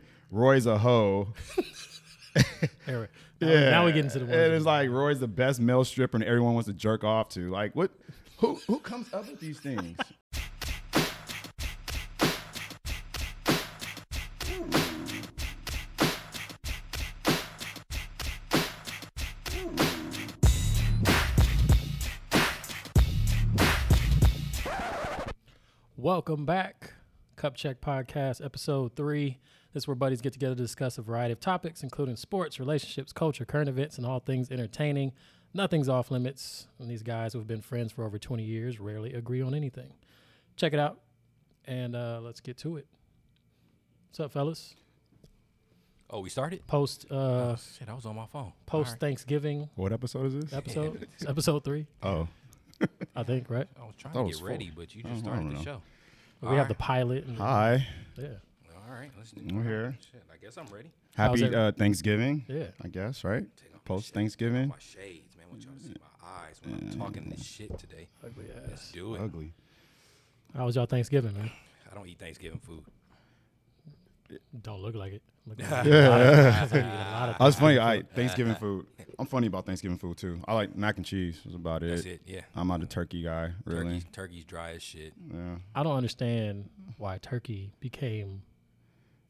Roy's a hoe. Here, now, now we get into the. And it's like Roy's the best male stripper, and everyone wants to jerk off to. Like, what? Who who comes up with these things? Welcome back. Cup Check Podcast, episode three. This is where buddies get together to discuss a variety of topics, including sports, relationships, culture, current events, and all things entertaining. Nothing's off limits. And these guys who have been friends for over 20 years rarely agree on anything. Check it out, and uh, let's get to it. What's up, fellas? Oh, we started? Post uh, oh, shit, I was on my phone. post All right. Thanksgiving What episode is this? episode. It's episode three, Oh, I think, right? I was trying That to get ready, full. but you just I started the know. show. we All have the pilot. And, hi. Yeah, All right, let's do We're here. Shit, I guess I'm ready. How's Happy it- uh, Thanksgiving. yeah. I guess right. Take off my Post shit. Thanksgiving. My shades, man. I want y'all to see my eyes when I'm talking this shit today. Ugly Let's ass. do it. Ugly. How was y'all Thanksgiving, man? I don't eat Thanksgiving food. Don't look like it. Look like Yeah. Sounds like you eat a lot of I was funny. Thanksgiving I Thanksgiving food. I'm funny about Thanksgiving food too. I like mac and cheese. That's about it. That's it. Yeah. I'm not a turkey guy, really. Turkey's, turkey's dry as shit. Yeah. I don't understand why turkey became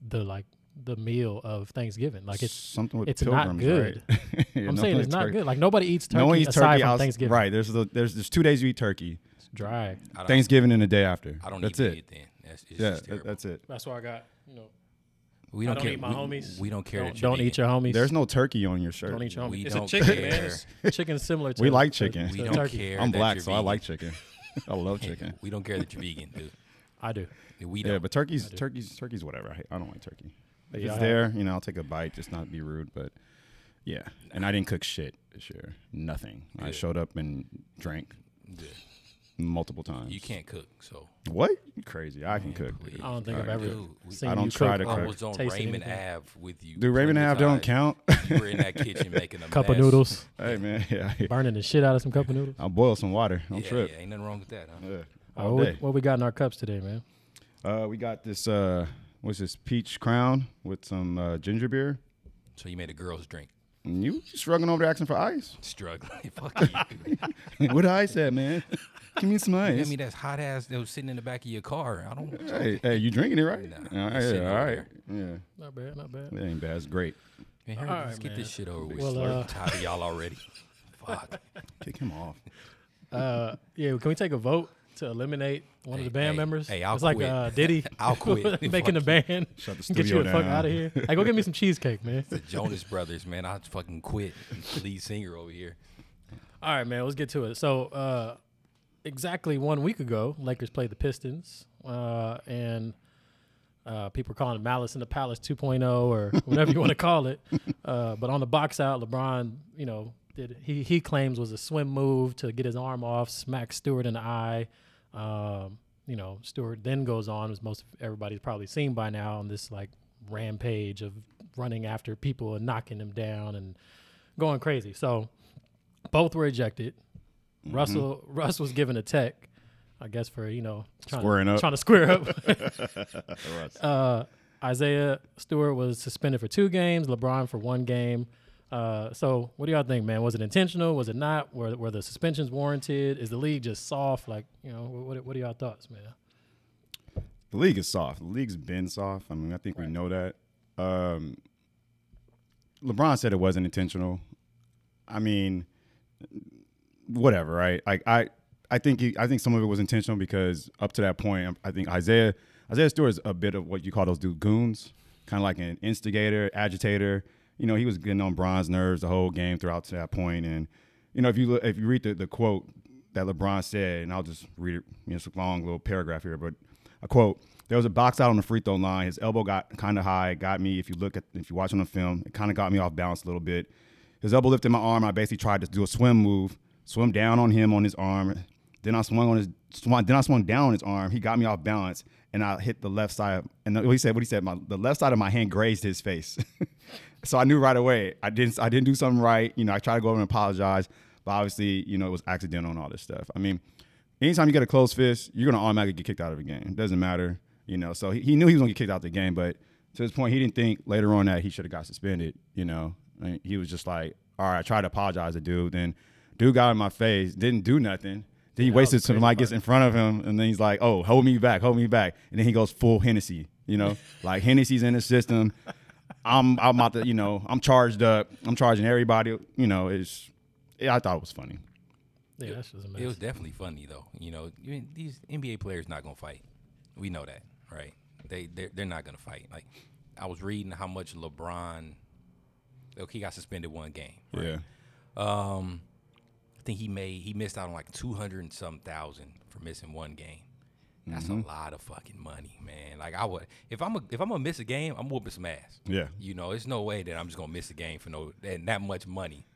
the like the meal of Thanksgiving. Like it's something with it's not good. right? You I'm know, saying it's not turkey- good. Like nobody eats turkey No one eats aside turkey from Thanksgiving. Right. There's the, there's there's two days you eat turkey. It's dry. Thanksgiving and the day after. I don't That's eat it. meat then. That's, it's Yeah, just that- that's it. That's why I got you know. we don't don't care. eat my we, homies. We don't care Don't, don't eat your homies. There's no turkey on your shirt. don't eat your homies. We it's don't a chicken, care. man. It's, chicken's similar to We like chicken. to We We don't turkey. care. I'm black, you're so I like chicken. I love chicken. We don't care that you're vegan, dude. I do. We don't. but turkey's do. turkey's turkey's whatever. I, I don't like turkey. But If yeah, it's there, you know, I'll take a bite, just not be rude. But yeah, and I didn't cook shit this year. Nothing. I showed up and drank Good. multiple times. You can't cook, so What? You crazy? I can Man, cook. please. dude. I don't think All I've ever Dude, seen I don't you try cook to I cook. or was on tasted Raymond anything. Ave with you. Do Raymond plenty of Ave don't count? You were in that kitchen making a Cup of noodles, hey man, yeah, burning the shit out of some cup of noodles. I'll boil some water. Don't yeah, trip. yeah, ain't nothing wrong with that, huh? Yeah. Uh, All what, day. what we got in our cups today, man? Uh, we got this. Uh, what's this? Peach Crown with some uh, ginger beer. So you made a girl's drink. And you struggling over there asking for ice? Struggling. Fuck you. what ice at, man? Give me some ice. Give me that hot ass that was sitting in the back of your car. I don't. Hey, hey, you drinking it right? Nah, all it's yeah, all over right. Yeah, Not bad, not bad. that ain't bad. It's great. Man, hurry, All let's right, get man. this shit over with. Well, Well, uh, tired of y'all already. Fuck. Kick him off. Uh, yeah, can we take a vote to eliminate one Hey, of the band hey, members? hey, I'll it's like quit. uh, Diddy. I'll quit. making the band. Shut the Get you studio the fuck out of here. Hey, go get me some cheesecake, man. The Jonas Brothers, man. I fucking quit. Lead singer over here. All right, man. Let's get to it. So, uh, exactly one week ago, Lakers played the Pistons, uh, and uh, people are calling it Malice in the Palace 2.0 or whatever you want to call it. Uh, but on the box out, LeBron, you know, did he he claims was a swim move to get his arm off, smack Stewart in the eye. Um, you know, Stewart then goes on, as most everybody's probably seen by now, on this like rampage of running after people and knocking them down and going crazy. So both were ejected. Mm-hmm. Russell Russ was given a tech, I guess for you know trying, Squaring up. trying to square up. uh, Isaiah Stewart was suspended for two games. LeBron for one game. Uh, so what do y'all think, man? Was it intentional? Was it not? Were, were the suspensions warranted? Is the league just soft? Like you know, what what are y'all thoughts, man? The league is soft. The league's been soft. I mean, I think we know that. Um, LeBron said it wasn't intentional. I mean, whatever, right? Like I, I think he, I think some of it was intentional because up to that point, I think Isaiah Isaiah Stewart is a bit of what you call those dude goons, kind of like an instigator, agitator. You know, he was getting on Bron's nerves the whole game throughout to that point. And you know, if you look, if you read the, the quote that LeBron said, and I'll just read it. You know, it's a long little paragraph here, but a quote. There was a box out on the free throw line. His elbow got kind of high. Got me. If you look at, if you watch on the film, it kind of got me off balance a little bit. His elbow lifted my arm. I basically tried to do a swim move, swim down on him on his arm. Then I swung on his, swung, then I swung down on his arm. He got me off balance, and I hit the left side. And what he said, what he said, my, the left side of my hand grazed his face. so I knew right away I didn't, I didn't do something right. You know, I tried to go over and apologize, but obviously, you know, it was accidental and all this stuff. I mean, anytime you get a closed fist, you're gonna automatically get kicked out of a game. It doesn't matter, you know. So he, he knew he was gonna get kicked out of the game, but to his point, he didn't think later on that he should have got suspended. You know, And he was just like, all right, I tried to apologize to dude. Then dude got in my face, didn't do nothing. Then he that was wasted some crazy like gets in front of him, and then he's like, "Oh, hold me back, hold me back," and then he goes full Hennessy. You know, like Hennessy's in the system. I'm I'm about to, you know, I'm charged up. I'm charging everybody. You know, it's. Yeah, I thought it was funny. Yeah, that's just a mess. It was definitely funny though. You know, you mean, these NBA players not gonna fight. We know that, right? They they're, they're not gonna fight. Like I was reading how much LeBron. Look, he got suspended one game. Right? Yeah. Um, I think he made he missed out on like two hundred and some thousand for missing one game. That's Mm-hmm. a lot of fucking money, man. Like I would if I'm a, if I'm gonna miss a game, I'm whooping some ass. Yeah. You know, it's no way that I'm just gonna miss a game for no and that much money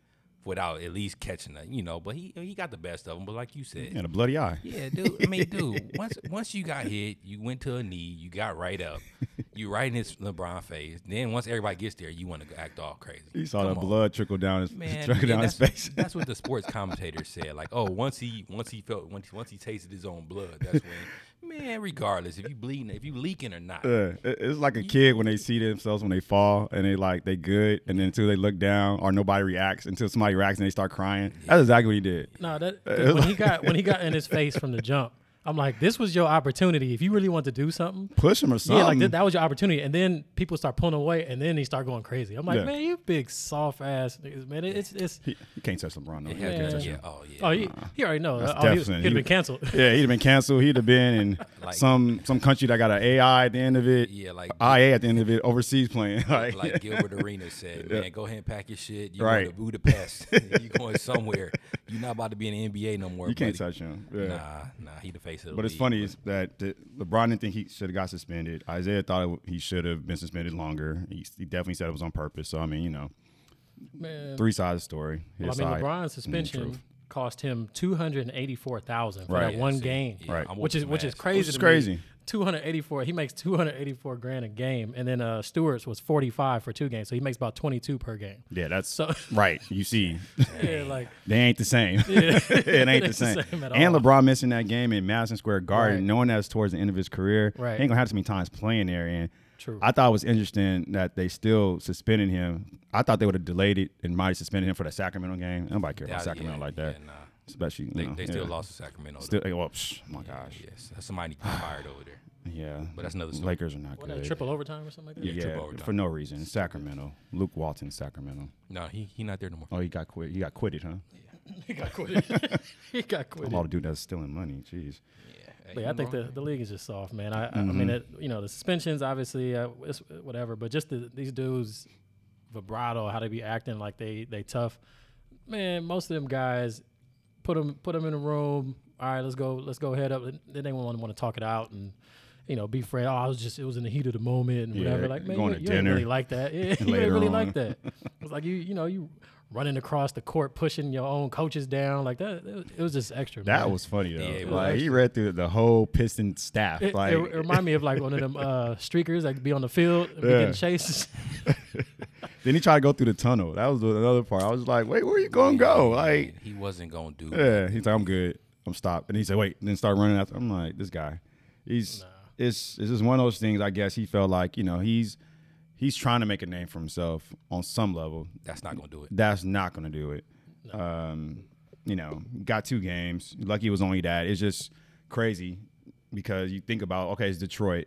without at least catching a you know. But he he got the best of them. But like you said, And a bloody eye. yeah, dude. I mean, dude. Once once you got hit, you went to a knee, you got right up, you right in his LeBron face. Then once everybody gets there, you want to act all crazy. He saw Come the on. blood trickle down his Man, trickle down his face. that's what the sports commentator said. Like, oh, once he once he felt once once he tasted his own blood, that's when. Man, regardless if you bleeding, if you leaking or not, Yeah, it's like a kid when they see themselves when they fall and they like they good, and then until they look down or nobody reacts until somebody reacts and they start crying. That's exactly what he did. No, that when he got when he got in his face from the jump, I'm like, this was your opportunity. If you really want to do something, Push him or something. yeah, like that, that was your opportunity. And then people start pulling away, and then he start going crazy. I'm like, Yeah. man, you big soft ass niggas, man. It's it's. he, he can't touch LeBron. No, it he can't to- touch yeah, oh yeah, Oh, he, he already know. That's Oh, he, definitely- would have been canceled. Yeah, he'd have been canceled. He'd have been in Like- some some country that got an AI at the end of it. yeah, like IA at the end of it, overseas playing. Like, like Gilbert Arenas said, man, go ahead and pack your shit. You Right. going to Budapest. you going somewhere. You're not about to be in the NBA no more. you can't touch him. Yeah. Nah, nah, he the face of the But it's league, funny bro. is that the, LeBron didn't think he should have got suspended. Isaiah thought it, he should have been suspended longer. He, he definitely said it was on purpose. So I mean, you know, Man, three sides of the story. well, I mean, side LeBron's mm-hmm. suspension cost him two hundred and eighty four thousand for Right. that Yeah, one see, game. yeah, Right. I'm which is which is crazy. Which is to crazy. Me. Two hundred eighty four. He makes two hundred eighty four grand a game, and then uh Stewart's was forty five for two games, so he makes about twenty two per game. Yeah, that's So right. You see, yeah, like they ain't the same. Yeah. it ain't ain't the same. same and all. LeBron missing that game in Madison Square Garden, Right. knowing that's towards the end of his career, Right. he ain't gonna have so many times playing there. And True. I thought it was interesting that they still suspended him. I thought they would have delayed it and might have suspended him for the Sacramento game. Nobody cares about Sacramento yeah, like that, nah. Especially They, know, they still yeah. lost to Sacramento. Still, though. well, psh, oh my gosh, Yes, somebody needs fired over there. yeah. But that's another story. Lakers are not what good. triple overtime or something like that. yeah, Yeah, triple overtime. for no reason. Sacramento. Luke Walton, Sacramento. No, he he not there no more. Oh, he got quit. He got quitted, huh? Yeah. he got quitted. he got I'm quitted. all the dude that's stealing money. Jeez. Yeah, But yeah, I think the, the league is just soft, man. I, I, I Mm-hmm. mean, it, you know, the suspensions, obviously, uh, it's whatever. But just the, these dudes, vibrato, how they be acting like they they tough. Man, most of them guys put them put them in a room. All right, let's go, let's go head up. Then they want to want to talk it out and. You know, be friend. Oh, I was just, it was in the heat of the moment and Yeah, whatever. Like, man, going you, to you ain't really like that. Yeah, you ain't really on. like that. It's like you, you know, you running across the court, pushing your own coaches down like that. It was, just extra. That man. was funny though. Yeah, was like he read through the whole Piston staff. It, like it, it reminded me of like one of them uh, streakers that be on the field and be getting chased. then he tried to go through the tunnel. That was another part. I was like, wait, where you gonna go? Like, he wasn't gonna do. yeah. He's like, I'm good. I'm stopped. And he said, wait. And then start running after. I'm like, this guy. He's it's it's just one of those things. I guess he felt like you know he's he's trying to make a name for himself on some level. That's not gonna do it. That's not going to do it. Um, you know, got two games. Lucky it was only that. It's just crazy because you think about okay, it's Detroit.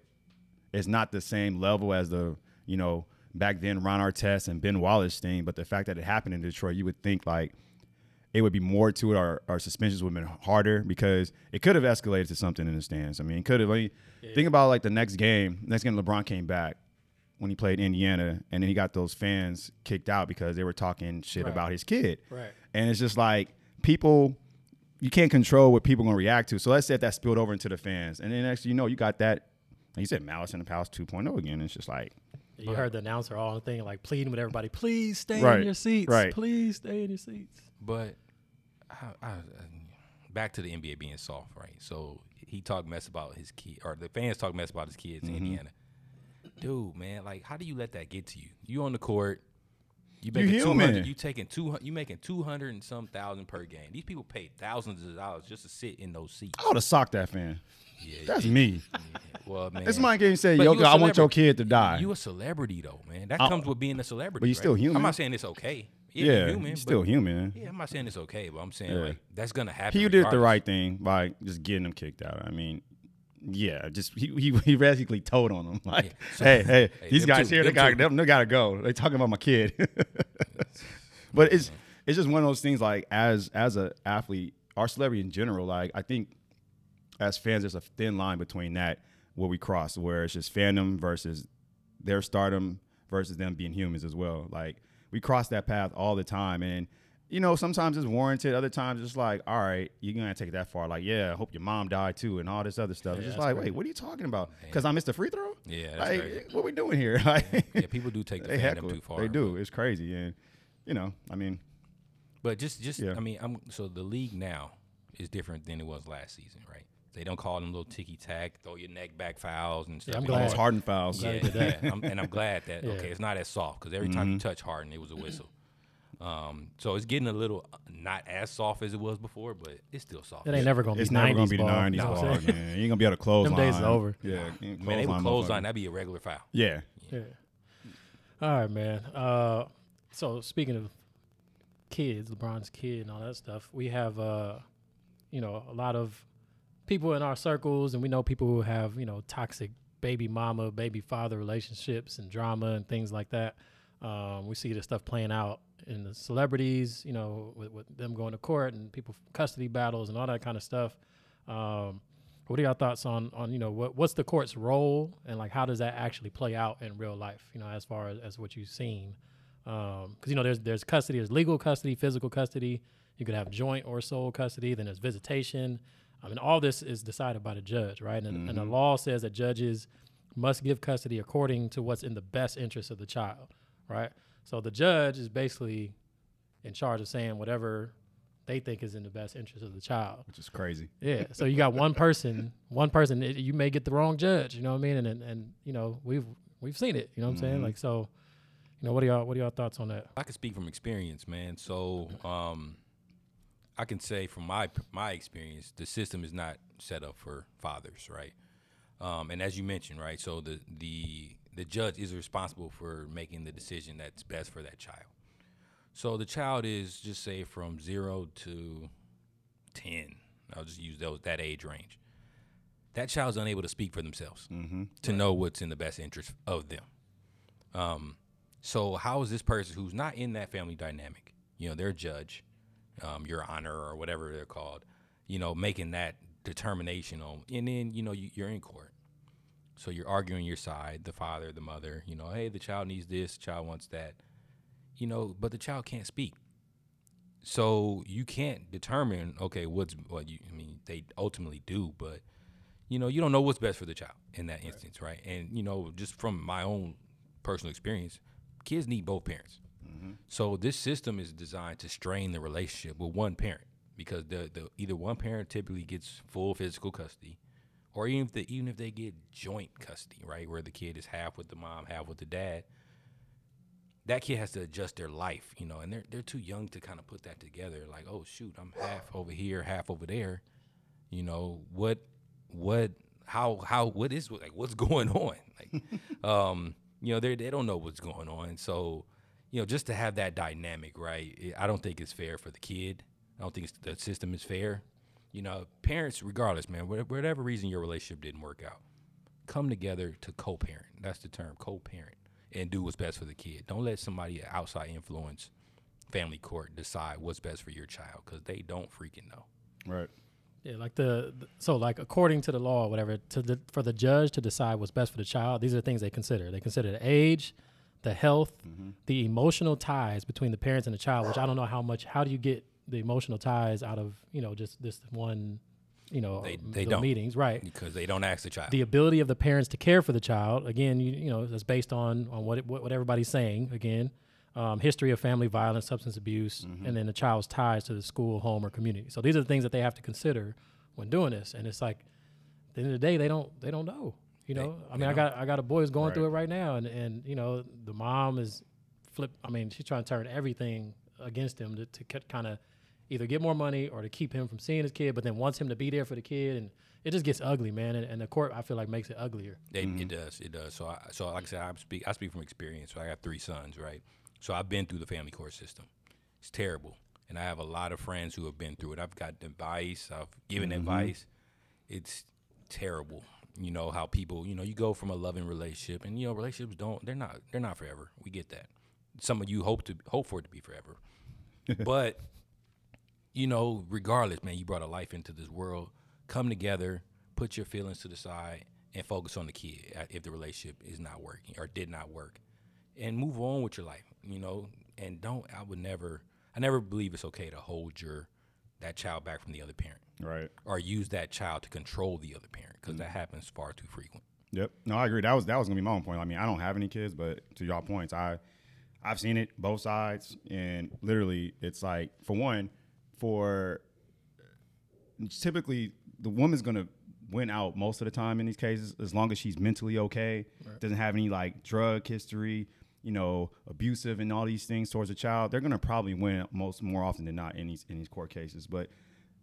It's not the same level as the you know back then Ron Artest and Ben Wallace thing, but the fact that it happened in Detroit, you would think like it would be more to it. Our, our suspensions would have been harder because it could have escalated to something in the stands. I mean, could have. Like, Think about like the next game. Next game, LeBron came back when he played Indiana, and then he got those fans kicked out because they were talking shit Right. about his kid. Right. And it's just like people, you can't control what people are gonna react to. So let's say if that spilled over into the fans, and then actually, you know, you got that. Like you said, Malice in the Palace 2.0 again. It's just like, You heard the announcer all the thing like pleading with everybody, please stay Right, in your seats. right. Please stay in your seats. But I, I, back to the NBA being soft, right? So he talked mess about his kid, or the fans talk mess about his kids Mm-hmm. in Indiana. Dude, man, like, how do you let that get to you? You on the court, You You making two hundred. You taking two. You making two hundred and some thousand per game. These people pay thousands of dollars just to sit in those seats. I would have socked that fan. Yeah, That's me. well, man. This man can't say, "Yo, I want your kid to die." You a celebrity though, man. That I- comes with being a celebrity. But you right? still human. I'm not saying it's okay. Yeah, yeah, you're human. still human. Yeah, I'm not saying it's okay, but I'm saying Yeah. like that's gonna happen. He did the right thing by just getting him kicked out. I mean, yeah, just he he, he basically told on him like, Yeah, so- hey, hey, Hey, these guys two, here, they them got them, they gotta go. They talking about my kid. but it's it's just one of those things. Like as as a athlete, our celebrity in general, like I think as fans, there's a thin line between that where we cross, where it's just fandom versus their stardom versus them being humans as well. Like we cross that path all the time, and you know sometimes it's warranted. Other times it's like, all right, you're gonna take it that far. Like, yeah, I hope your mom died too, and all this other stuff. Yeah, it's just like, crazy. wait, what are you talking about? Because I missed a free throw. Yeah, that's like, crazy. what we doing here? Like, Yeah, people do take the they fandom heckle. too far. They do. It's crazy, and you know, I mean, But just, just Yeah. I mean, I'm so the league now is different than it was last season, right? They don't call them little ticky tack, throw your neck back fouls and stuff. I'm anymore. glad. almost Harden fouls. Yeah, they did that. yeah. I'm, and I'm glad that Yeah. okay, it's not as soft because every time you mm-hmm. touch Harden, it was a whistle. Um, so it's getting a little uh, not as soft as it was before, but it's still soft. It ain't never gonna It's be never 90s gonna be the ball. '90s You know what I'm ball, man. You ain't gonna be able to close. Them days is over. Yeah, Man, they would clothesline close motherfucker. line. That'd be a regular foul. Yeah, Yeah. All right, man. Uh, so speaking of kids, LeBron's kid and all that stuff, we have uh, you know, a lot of people in our circles, and we know people who have you know toxic baby mama, baby father relationships and drama and things like that. Um, we see this stuff playing out in the celebrities, you know, with, with them going to court and people custody battles and all that kind of stuff. Um, what are your thoughts on on you know what what's the court's role and like how does that actually play out in real life? You know, as far as, as what you've seen, because you know there's there's custody, there's legal custody, physical custody. You could have joint or sole custody. Then there's visitation. I mean, all this is decided by the judge, right? And, and the law says that judges must give custody according to what's in the best interest of the child, right? So the judge is basically in charge of saying whatever they think is in the best interest of the child. which is crazy. Yeah. So you got one person, one person. It, you may get the wrong judge. You know what I mean? And and, and you know we've we've seen it. You know what I'm saying? Like so, you know what are y'all what are y'all thoughts on that? I can speak from experience, man. So um, I can say from my my experience, the system is not set up for fathers, right? Um, and as you mentioned, right, so the the the judge is responsible for making the decision that's best for that child. So the child is just say from zero to ten. I'll just use those that age range. That child's unable to speak for themselves to know what's in the best interest of them. Um, so how is this person who's not in that family dynamic, you know, their judge, um, your honor or whatever they're called, you know, making that determination on, and then you know you, you're in court, so you're arguing your side, the father, the mother, you know, hey, the child needs this, child wants that, you know, but the child can't speak, so you can't determine, okay, what's what you, I mean, they ultimately do, but you know, you don't know what's best for the child in that instance, right? And you know, just from my own personal experience, kids need both parents. Mm-hmm. So this system is designed to strain the relationship with one parent because the, the either one parent typically gets full physical custody, or even if the, even if they get joint custody, right, where the kid is half with the mom, half with the dad. That kid has to adjust their life, you know, and they're they're too young to kind of put that together. Like, oh shoot, I'm half over here, half over there. You know what what how how what is like what's going on like um you know they they don't know what's going on so you know just to have that dynamic right i don't think it's fair for the kid i don't think it's, the system is fair you know parents regardless man whatever reason your relationship didn't work out come together to co-parent that's the term co-parent and do what's best for the kid don't let somebody outside influence family court decide what's best for your child because they don't freaking know Right. Yeah, like the the- so like according to the law, or whatever, to the for the judge to decide what's best for the child, these are the things they consider. They consider the age, the health, mm-hmm. the emotional ties between the parents and the child. Which I don't know how much. How do you get the emotional ties out of you know just this one, you know, They- they the don't. meetings, right? because they don't ask the child The ability of the parents to care for the child. Again, you you know that's based on on what it, what, what everybody's saying. Again. Um, history of family violence, substance abuse, and then the child's ties to the school, home, or community. So these are the things that they have to consider when doing this. And it's like, at the end of the day, they don't they don't know. You know, I mean, I got I got a boy who's going through it right now, and and you know, the mom is flip. I mean, she's trying to turn everything against him to, to kind of either get more money or to keep him from seeing his kid, but then wants him to be there for the kid, and it just gets ugly, man. And, and the court, I feel like, makes it uglier. It, it mm-hmm. does. It does. So, I, so like I said, I speak. I speak from experience. So I got three sons, right? So I've been through the family court system. It's terrible, and I have a lot of friends who have been through it. I've got advice. I've given mm-hmm. advice. It's terrible. You know how people. You know, you go from a loving relationship, and you know relationships don't. They're not. They're not forever. We get that. Some of you hope to hope for it to be forever, but you know, regardless, man, you brought a life into this world. Come together, put your feelings to the side, and focus on the kid uh, if the relationship is not working or did not work, and move on with your life. You know, and don't. I would never. I never believe it's okay to hold your that child back from the other parent Right. or use that child to control the other parent because that happens far too frequent. Yep. No, I agree. That was that was gonna be my own point. I mean, I don't have any kids, but to y'all points, I I've seen it both sides, and literally, it's like for one, for typically the woman's gonna win out most of the time in these cases as long as she's mentally okay, doesn't have any like drug history, you know, abusive and all these things towards a child. They're gonna probably win most more often than not in these in these court cases, but.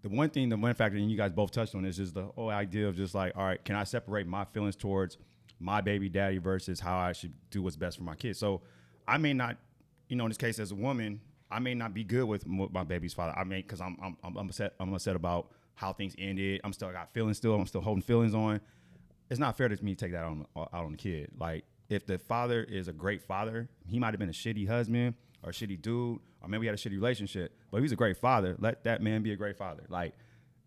The one thing, the one factor, and you guys both touched on, is just the whole idea of just like, all right, can I separate my feelings towards my baby daddy versus how I should do what's best for my kids? So I may not, you know, in this case as a woman, I may not be good with my baby's father. I may because I'm, I'm I'm upset. I'm upset about how things ended. I'm still got feelings still. I'm still holding feelings on. It's not fair to me to take that on out on the kid. Like if the father is a great father, he might have been a shitty husband or a shitty dude, or maybe he had a shitty relationship, but he's a great father. Let that man be a great father. Like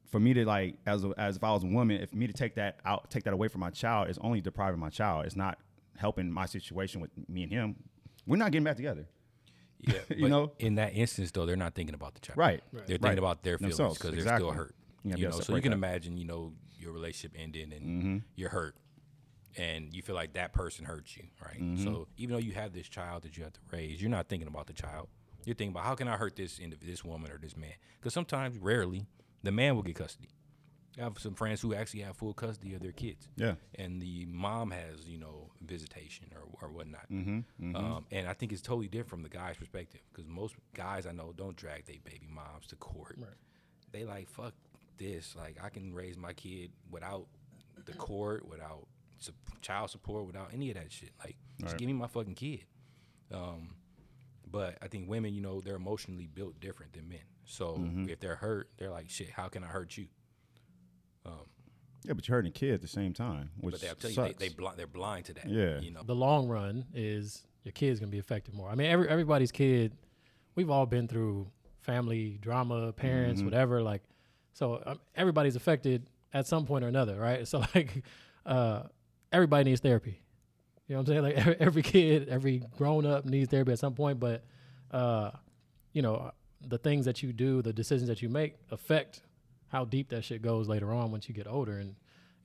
for me to like as a, as if I was a woman, if me to take that out, take that away from my child, is only depriving my child. It's not helping my situation with me and him. We're not getting back together. Yeah, You but know? in that instance though, they're not thinking about the child. Right. They're thinking Right. about their feelings Themselves. because they're still hurt. You You, gotta be able know, so you can that. imagine, you know, your relationship ending and Mm-hmm. you're hurt, and you feel like that person hurt you, right? Mm-hmm. So even though you have this child that you have to raise, you're not thinking about the child. You're thinking about how can I hurt this indiv- this woman or this man? Because sometimes, rarely, the man will get custody. I have some friends who actually have full custody of their kids Yeah. and the mom has you know visitation or, or whatnot Mm-hmm. Um, and i think it's totally different from the guy's perspective because most guys i know don't drag their baby moms to court they like fuck this like i can raise my kid without the court without su- child support without any of that shit like just Right. give me my fucking kid um, but i think women you know they're emotionally built different than men so Mm-hmm. if they're hurt they're like shit how can i hurt you Yeah, but you're hurting a kid at the same time, which but they'll tell you sucks. they, they bli- they're blind to that Yeah. you know the long run is your kid's gonna be affected more. I mean, every everybody's kid. We've all been through family drama, parents, whatever. Like, so um, everybody's affected at some point or another, right? So like, uh, everybody needs therapy. You know what I'm saying? Like every, every kid, every grown up needs therapy at some point. But, uh, you know, the things that you do, the decisions that you make affect how deep that shit goes later on once you get older. And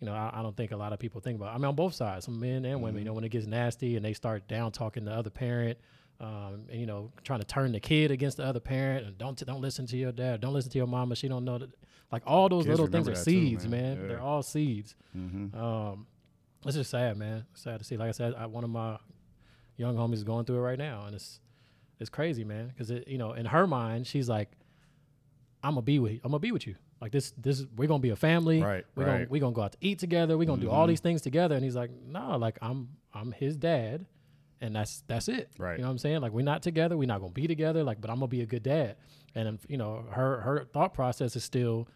you know, I, I don't think a lot of people think about. It. I mean, on both sides, some men and women. You know, when it gets nasty and they start down talking the other parent, um, and you know, trying to turn the kid against the other parent, and don't don't listen to your dad, don't listen to your mama. She don't know that. Like all those Kids little things are that too, seeds, man. man. Yeah. They're all seeds. Mhm. Um, it's just sad, man. It's sad to see. Like I said, I, one of my young homies is going through it right now, and it's it's crazy, man. Because it, you know, in her mind, she's like, "I'm gonna be with, you. I'm gonna be with you. Like this, this, we're gonna be a family. Right, We're gonna we're gonna go out to eat together. We're gonna do Mm-hmm. all these things together." And he's like, "No, like I'm I'm his dad, and that's that's it. Right. You know what I'm saying? Like we're not together. We're not gonna be together. Like, but I'm gonna be a good dad. And you know, her her thought process is still,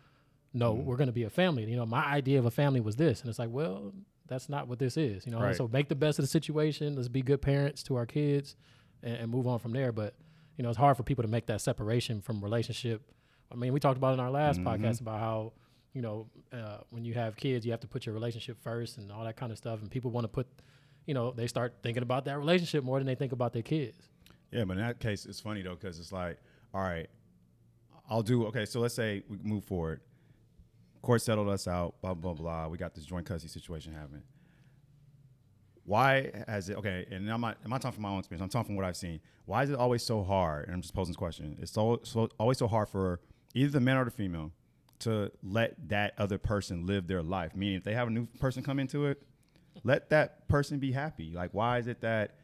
no, Mm-hmm. we're gonna be a family. You know, my idea of a family was this, and it's like, well, that's not what this is. You know, Right. so make the best of the situation. Let's be good parents to our kids, and, and move on from there. But you know, it's hard for people to make that separation from relationship. I mean, we talked about in our last Mm-hmm. podcast about how you know uh, when you have kids, you have to put your relationship first and all that kind of stuff. And people want to put, you know, they start thinking about that relationship more than they think about their kids. Yeah, but in that case, it's funny though because it's like, all right, I'll do okay. So let's say we move forward. Court settled us out. Blah blah blah. We got this joint custody situation happening. Why has it okay? And I'm not. I'm not talking from my own experience. I'm talking from what I've seen. Why is it always so hard? And I'm just posing this question. It's so, so always so hard for either the man or the female to let that other person live their life. Meaning, if they have a new person come into it, let that person be happy. Like, why is it that?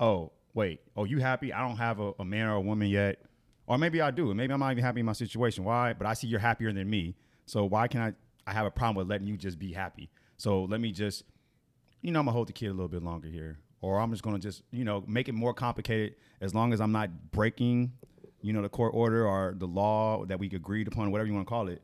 oh, wait, oh, you happy? I don't have a, a man or a woman yet. Or maybe I do. Maybe I'm not even happy in my situation. Why? But I see you're happier than me. So why can I I have a problem with letting you just be happy? So let me just, you know, I'm gonna hold the kid a little bit longer here. Or I'm just gonna just, you know, make it more complicated as long as I'm not breaking, you know, the court order or the law that we agreed upon, whatever you want to call it.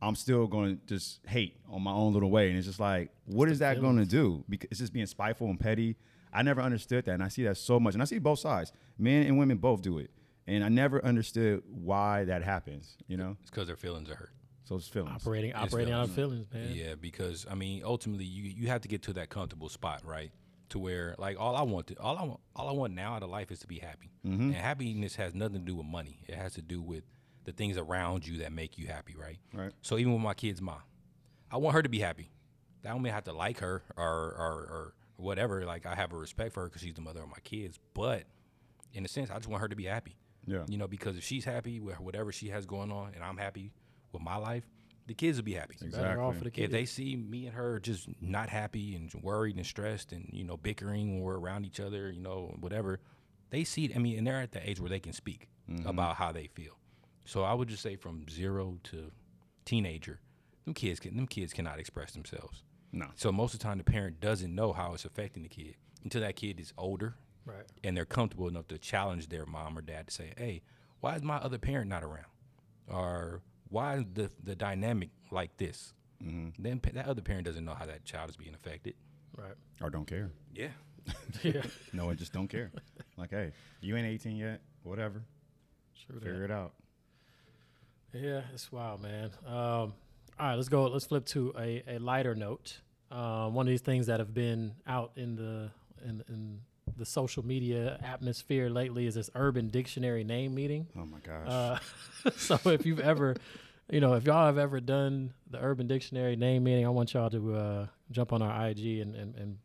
I'm still going to just hate on my own little way. And it's just like, what is that going to do? Because it's just being spiteful and petty. I never understood that. And I see that so much. And I see both sides. Men and women both do it. And I never understood why that happens, you know? It's because their feelings are hurt. So it's feelings. Operating It's operating out of feelings. feelings, man. Yeah, because I mean, ultimately, you you have to get to that comfortable spot, right? To where, like, all I want, to, all I want, all I want now out of life is to be happy. Mm-hmm. And happiness has nothing to do with money. It has to do with the things around you that make you happy, right? Right. So even with my kid's mom, I want her to be happy. That don't mean I have to like her or or, or whatever. Like I have a respect for her because she's the mother of my kids. But in a sense, I just want her to be happy. Yeah. You know, because if she's happy with whatever she has going on, and I'm happy with my life, the kids will be happy. Better off for the If they see me and her just not happy and worried and stressed and you know bickering when we're around each other, you know whatever, they see. I mean, and they're at the age where they can speak mm-hmm. about how they feel. So I would just say from zero to teenager, them kids can them kids cannot express themselves. No. So most of the time, the parent doesn't know how it's affecting the kid until that kid is older right. and they're comfortable enough to challenge their mom or dad to say, "Hey, why is my other parent not around?" Or why is the the dynamic like this? Then pa- that other parent doesn't know how that child is being affected. Right. Or don't care. Yeah, Yeah. No, I just don't care. like, hey, you ain't 18 yet. Whatever. True that. Figure it out. Yeah, it's wild, man. Um, all right, let's go. Let's flip to a, a lighter note. Um, one of these things that have been out in the in, in the social media atmosphere lately is this Urban Dictionary name meeting. Oh my gosh. Uh, so if you've ever, you know, if y'all have ever done the Urban Dictionary name meeting, I want y'all to uh, jump on our IG and, and, and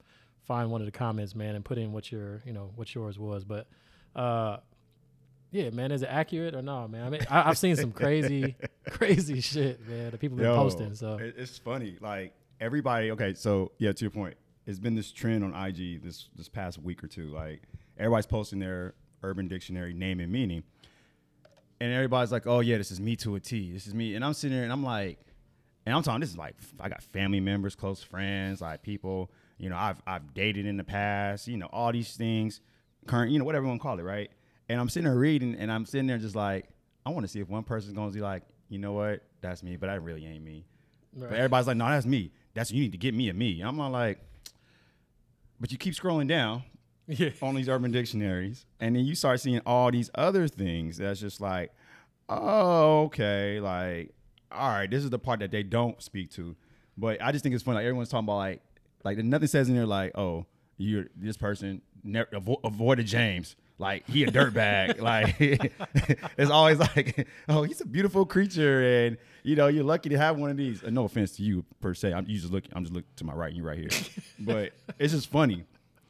find one of the comments, man, and put in what your, you know, what yours was. But uh, yeah, man, is it accurate or not, man? I mean, I, I've seen some crazy, crazy shit, man. That people been Yo, posting. So it- it's funny. Like everybody. Okay, so yeah, to your point, it's been this trend on IG this this past week or two. Like everybody's posting their Urban Dictionary name and meaning, and everybody's like, "Oh yeah, this is me to a T. This is me." And I'm sitting there and I'm like, and I'm talking. This is like I got family members, close friends, like people. You know, I've I've dated in the past. You know, all these things, current. You know, whatever you want to call it, right? And I'm sitting there reading, and I'm sitting there just like, I want to see if one person's going to be like, you know what, that's me, but that really ain't me. Right. But everybody's like, no, that's me. That's you need to get me a me. I'm not like, but you keep scrolling down yeah, on these urban dictionaries, and then you start seeing all these other things that's just like, oh, okay, like, all right, this is the part that they don't speak to. But I just think it's funny. Like everyone's talking about like, like nothing says in there like, oh, you're this person never avo- avoided James. Like he a dirtbag. like it's always like, oh, he's a beautiful creature, and you know you're lucky to have one of these. And no offense to you per se. I'm you just looking. I'm just looking to my right, and you right here. but it's just funny.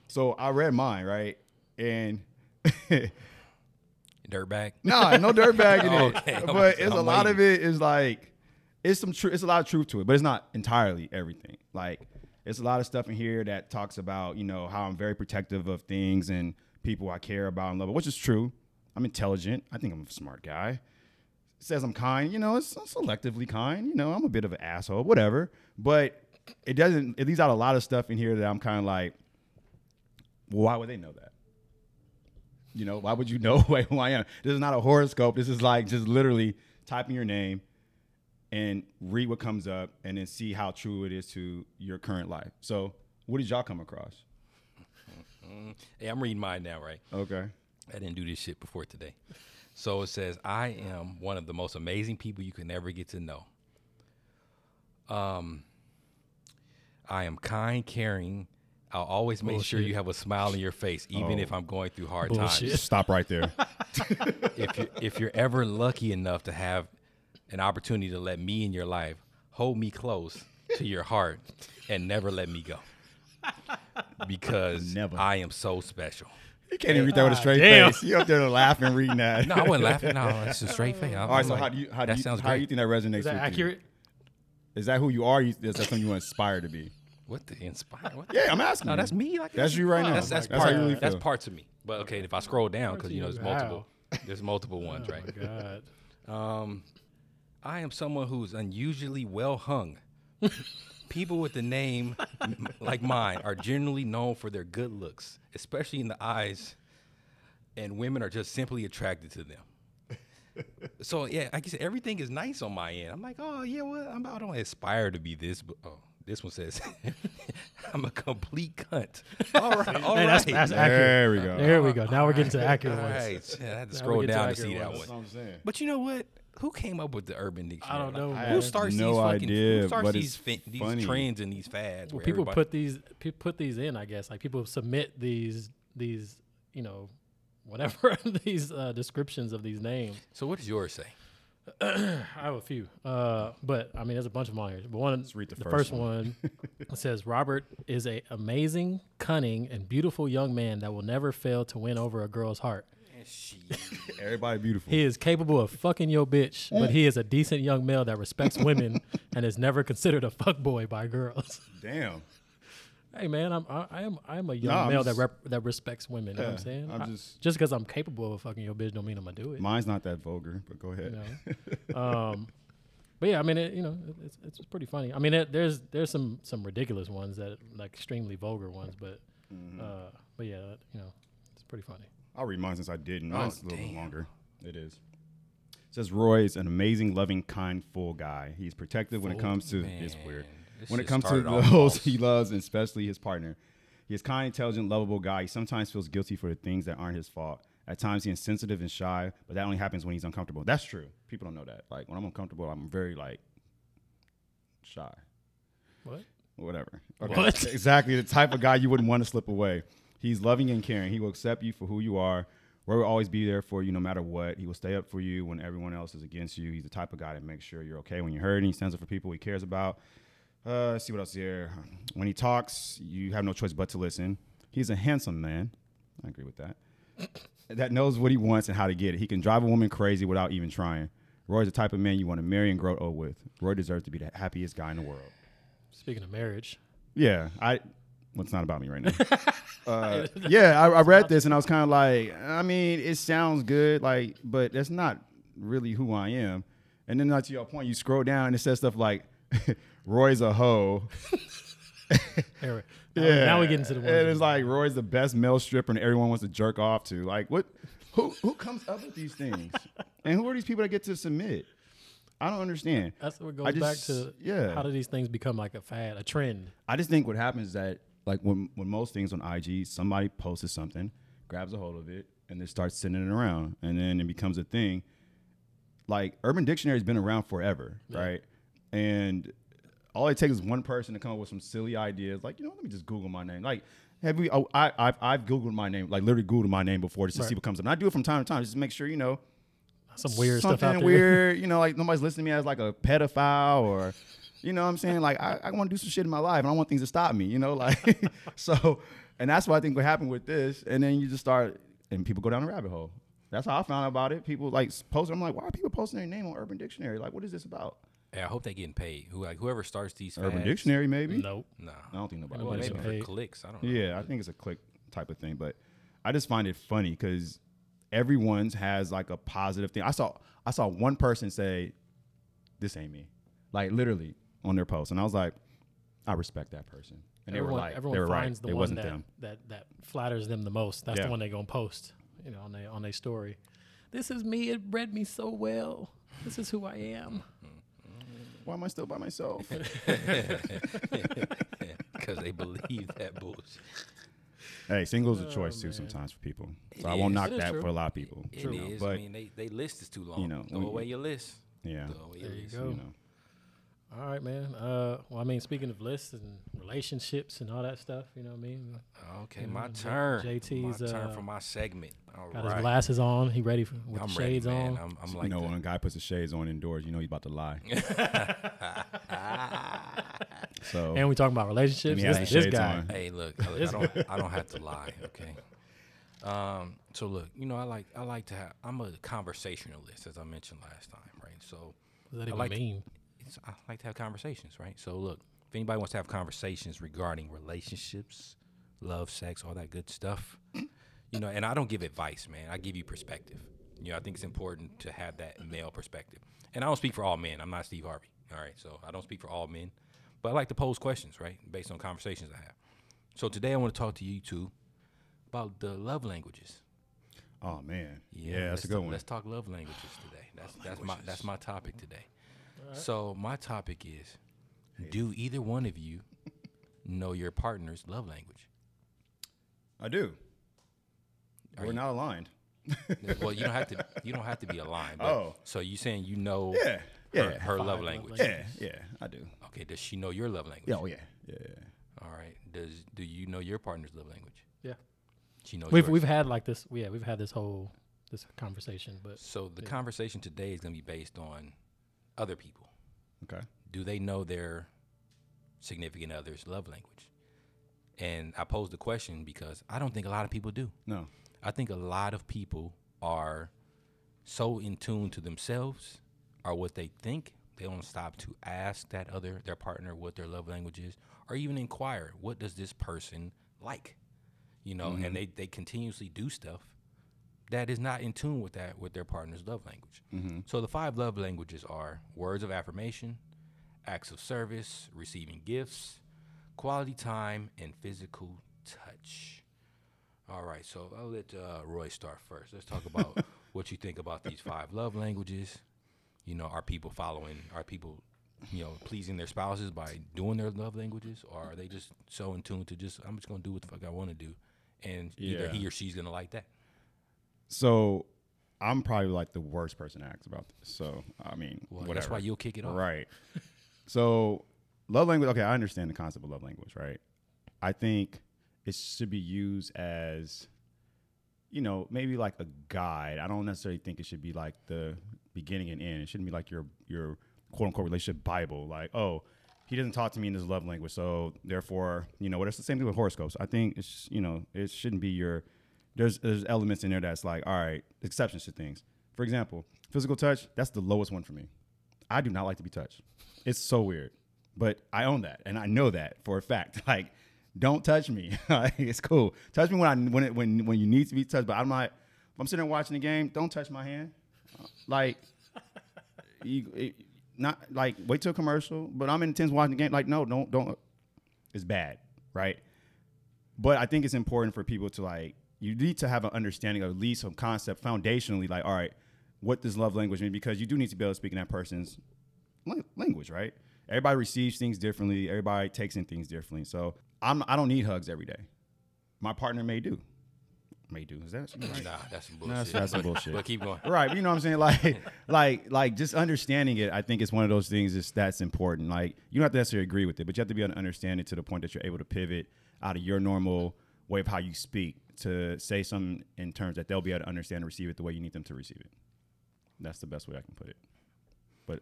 So I read mine right, and dirtbag. Nah, no dirtbag in it. Okay, I'm- but it's a I'm lot of it is like it's some truth. It's a lot of truth to it, but it's not entirely everything. Like it's a lot of stuff in here that talks about you know how I'm very protective of things and people I care about and love, which is true. I'm intelligent. I think I'm a smart guy. It says I'm kind. You know, it's selectively kind. You know, I'm a bit of an asshole, whatever. But it doesn't. It leaves out a lot of stuff in here that I'm kind of like, well, why would they know that? You know, why would you know who I am? This is not a horoscope. This is like just literally typing your name and read what comes up and then see how true it is to your current life. So, what did y'all come across? Hey, I'm reading mine now, right? Okay. I didn't do this shit before today. So it says, I am one of the most amazing people you can ever get to know. Um, I am kind, caring. I'll always make sure you have a smile on your face, even Oh. if I'm going through hard Bullshit. times. Stop right there. If you're, if you're ever lucky enough to have an opportunity to let me in your life, hold me close to your heart and never let me go. Because Never. I am so special. you can't even read that with a straight damn. face. You up there laughing reading that. No, I wasn't laughing. No, that's a straight face. All right. So how do you how do that you sounds how great. do you think that resonates? is that with accurate? You? Is that who you are? Is that something you inspire to be? What the inspire? What? Yeah, I'm asking. No, you. that's me. Like That's you right now. That's, that's, That's part. how you really That's parts of me. But okay, if I scroll down, because you know there's multiple, How? there's multiple ones, Oh right? my god. Um, I am someone who's unusually well hung. People with the name like mine are generally known for their good looks, especially in the eyes, and women are just simply attracted to them. so yeah, I guess everything is nice on my end. I'm like, oh yeah, well, I'm, I don't aspire to be this, but oh, this one says I'm a complete cunt. All right, all Hey, that's, right. that's accurate. There we go. There we go. Now we're getting to the All accurate ones. right. Yeah, I had to Now scroll get to down to accurate see that ones. one. I'm saying. But you know what? Who came up with the Urban Dictionary? I don't know, Like, man. Who starts have no these fucking? idea, who starts but these it's fin- these funny. trends and these fads? Well, where people everybody- put these pe- put these in. I guess like people submit these these you know whatever these uh, descriptions of these names. So what does yours say? I have a few, uh, but I mean, there's a bunch of them on here. But one, read the the first first one says Robert is a amazing, cunning, and beautiful young man that will never fail to win over a girl's heart. Everybody beautiful. He is capable of fucking your bitch, but he is a decent young male that respects women and is never considered a fuckboy by girls. Damn. Hey man, I'm I, I am I am a young Nah, I'm male that rep, that respects women. You know what I'm Yeah, saying? I'm I- just- just because I'm capable of fucking your bitch don't mean I'm gonna do it. Mine's not that vulgar, but go ahead. you know? um, but yeah, I mean, it, you know, it- it's it's pretty funny. I mean, it, there's there's some some ridiculous ones that like extremely vulgar ones, but Mm-hmm. uh, but yeah, you know, it's pretty funny. I'll read mine since I didn't. Oh, a little bit damn. longer. It is. It says Roy is an amazing, loving, kind, full guy. He's protective when it comes to Man, it's weird. this When it comes to started off those false. he loves, and especially his partner. He is kind, intelligent, lovable guy. He sometimes feels guilty for the things that aren't his fault. At times he is sensitive and shy, but that only happens when he's uncomfortable. That's true. People don't know that. Like when I'm uncomfortable, I'm very like shy. What? Whatever. Okay. What? Exactly the type of guy you wouldn't want to slip away. He's loving and caring. He will accept you for who you are. Roy will always be there for you no matter what. He will stay up for you when everyone else is against you. He's the type of guy that makes sure you're okay when you're hurting. He stands up for people he cares about. Uh, let's see what else here. When he talks, you have no choice but to listen. He's a handsome man. I agree with that. that knows what he wants and how to get it. He can drive a woman crazy without even trying. Roy's the type of man you want to marry and grow old with. Roy deserves to be the happiest guy in the world. Speaking of marriage, Yeah, I. It's not about me right now. uh, yeah, I, I read this and I was kind of like, I mean, it sounds good, like, but that's not really who I am. And then, not to your point, you scroll down and it says stuff like, "Roy's a hoe." Here, now, we- now we get into the ones. And it's like Roy's the best male stripper and everyone wants to jerk off to. Like, what? Who who comes up with these things? and who are these people that get to submit? I don't understand. that's what goes back to yeah. how do these things become like a fad, a trend? I just think what happens is that like when when most things on IG, somebody posts something, grabs a hold of it, and then starts sending it around, and then it becomes a thing. Like Urban Dictionary's been around forever, right? And all it takes is one person to come up with some silly ideas, like you know, let me just Google my name. Like, have we? Oh, I I've, I've Googled my name, like literally Googled my name before just to Right. see what comes up. And I do it from time to time just to make sure you know Some weird something stuff out there. weird. You know, like nobody's listening to me as like a pedophile or, you know, what I'm saying like I, I want to do some shit in my life and I want things to stop me. You know, like so, and that's what I think what happened with this. And then you just start and people go down the rabbit hole. That's how I found out about it. People like posting. I'm like, why are people posting their name on Urban Dictionary? Like, what is this about? Hey, I hope they're getting paid. Who like whoever starts these Urban fads- Dictionary, maybe. Nope. Nah. I don't think nobody. Well, Nobody's maybe for clicks. I don't know. Yeah, I think it's a click type of thing, but I just find it funny because everyone's has like a positive thing. I saw I saw one person say, "This ain't me," like literally on their post, and I was like, I respect that person, and everyone they were like, everyone they were right. finds the it one wasn't that, them. that that flatters them the most. That's Yeah. the one they're gonna post, you know, on their on their story. This is me. It bred me so well. This is who I am. Why am I still by myself? Because they believe that bullshit. hey, singles a oh, choice Oh, too man. sometimes for people, It so I won't is. knock that true. for a lot of people. It you know, but I mean, they, they list is too long. you know, throw we- away your list. yeah, Throw away your There you list. go. you know. All right, man. Uh, well, I mean, speaking of lists and relationships and all that stuff, you know what I mean? Okay, You my know, J- turn. JT's, my turn uh, for my segment. All Got right. his glasses on. He ready for, with I'm the ready, shades man. on. I'm, I'm you like, know, the- when a guy puts the shades on indoors, you know he's about to lie. so and we talking about relationships. And This, this guy. on. Hey, look, look, I don't, I don't have to lie. Okay. Um. So look, you know, I like, I like to have. I'm a conversationalist, as I mentioned last time, right? So What does that I even like- mean? I like to have conversations, right? So look, if anybody wants to have conversations regarding relationships, love, sex, all that good stuff, you know, and I don't give advice, man. I give you perspective. You know, I think it's important to have that male perspective. And I don't speak for all men. I'm not Steve Harvey. All right, so I don't speak for all men, but I like to pose questions, right, based on conversations I have. So today I want to talk to you two about the love languages. Oh man, yeah, that's a good one. Let's talk love languages today. That's that's my that's my topic today. Uh-huh. So my topic is: Do either one of you know your partner's love language? I do. Are We're you- not aligned. well, you don't have to. You don't have to be aligned. But, Oh. so you saying you know Yeah, her, yeah, her love love language? yeah, yeah. I do. Okay. Does she know your love language? Oh, yeah, oh yeah, yeah. All right. Does do you know your partner's love language? Yeah. She knows. We've yours. we've had like this. Yeah, we've had this whole this conversation, but So the Yeah. conversation today is going to be based on other people. Okay. do they know their significant other's love language? And I posed the question because I don't think a lot of people do. No. I think a lot of people are so in tune to themselves or what they think they don't stop to ask that other their partner what their love language is or even inquire what does this person like you know and mm-hmm. they, they continuously do stuff that is not in tune with that with their partner's love language Mm-hmm. so the five love languages are words of affirmation acts of service receiving gifts quality time and physical touch all right, so I'll let uh, Roy start first. Let's talk about what you think about these five love languages. You know, are people following? Are people, you know, pleasing their spouses by doing their love languages, or are they just so in tune to just I'm just gonna do what the fuck I want to do, and either he or she's gonna like that. So, I'm probably like the worst person to ask about this. So, I mean, Well, whatever. that's why you'll kick it off. Right. so, love language. Okay, I understand the concept of love language. Right. I think it should be used as, you know, maybe like a guide. I don't necessarily think it should be like the beginning and end. It shouldn't be like your your quote unquote relationship Bible. Like, oh, he doesn't talk to me in his love language, so therefore, you know, what? It's the same thing with horoscopes. I think it's you know, it shouldn't be your. There's there's elements in there that's like, all right, exceptions to things. For example, physical touch. That's the lowest one for me. I do not like to be touched. It's so weird, but I own that and I know that for a fact. Like, don't touch me. it's cool. Touch me when I when it, when when you need to be touched. But I'm not. If I'm sitting there watching the game, don't touch my hand. Like, you, it, not like wait till commercial. But I'm intense watching the game. Like, no, don't don't. It's bad, right? But I think it's important for people to like. You need to have an understanding of at least some concept foundationally. Like, all right, what does love language mean? Because you do need to be able to speak in that person's language, right? Everybody receives things differently. Everybody takes in things differently. So I'm I don't need hugs every day. My partner may do. May do. Is that right? Nah, that's some No, bullshit. that's, that's some but, bullshit. But keep going. right, you know what I'm saying? Like, like, like, just understanding it. I think it's one of those things is that's important. Like, you don't have to necessarily agree with it, but you have to be able to understand it to the point that you're able to pivot out of your normal way of how you speak to say something in terms that they'll be able to understand and receive it the way you need them to receive it. That's the best way I can put it. But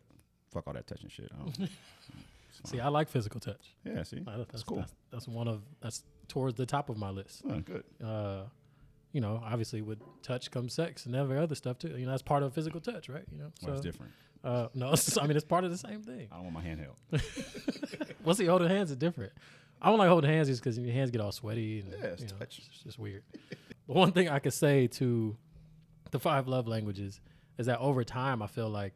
fuck all that touching shit. I don't, see. I like physical touch. yeah, see, Uh, that's, That's, cool. That's, that's one of that's towards the top of my list. Oh, good. Uh, you know, obviously with touch comes sex and every other stuff too. You know, that's part of physical touch, right? You know, Well, it's so different. uh, no, it's, I mean it's part of the same thing. I don't want my hand held. Well, see, holding hands is different. I don't like holding hands just because your hands get all sweaty. And, Yeah, it's you know, touch. It's just weird. but one thing I could say to the five love languages is that over time, I feel like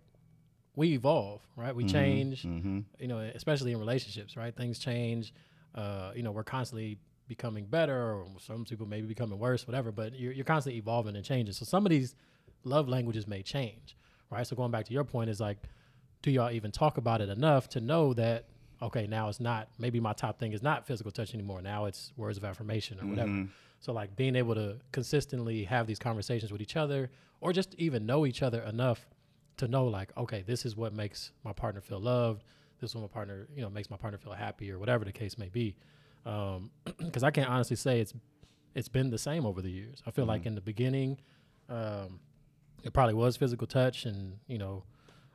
we evolve, right? We change, Mm-hmm. you know, especially in relationships, right? Things change. Uh, you know, we're constantly becoming better, or some people maybe becoming worse, whatever. But you're, you're constantly evolving and changing. So some of these love languages may change, right? So going back to your point is like, do y'all even talk about it enough to know that okay, now it's not maybe my top thing is not physical touch anymore. Now it's words of affirmation or whatever. Mm-hmm. So like being able to consistently have these conversations with each other, or just even know each other enough to know like, okay, this is what makes my partner feel loved. This is what my partner, you know, makes my partner feel happy or whatever the case may be. Because I can't honestly say it's it's been the same over the years. I feel like in the beginning, um, it probably was physical touch and you know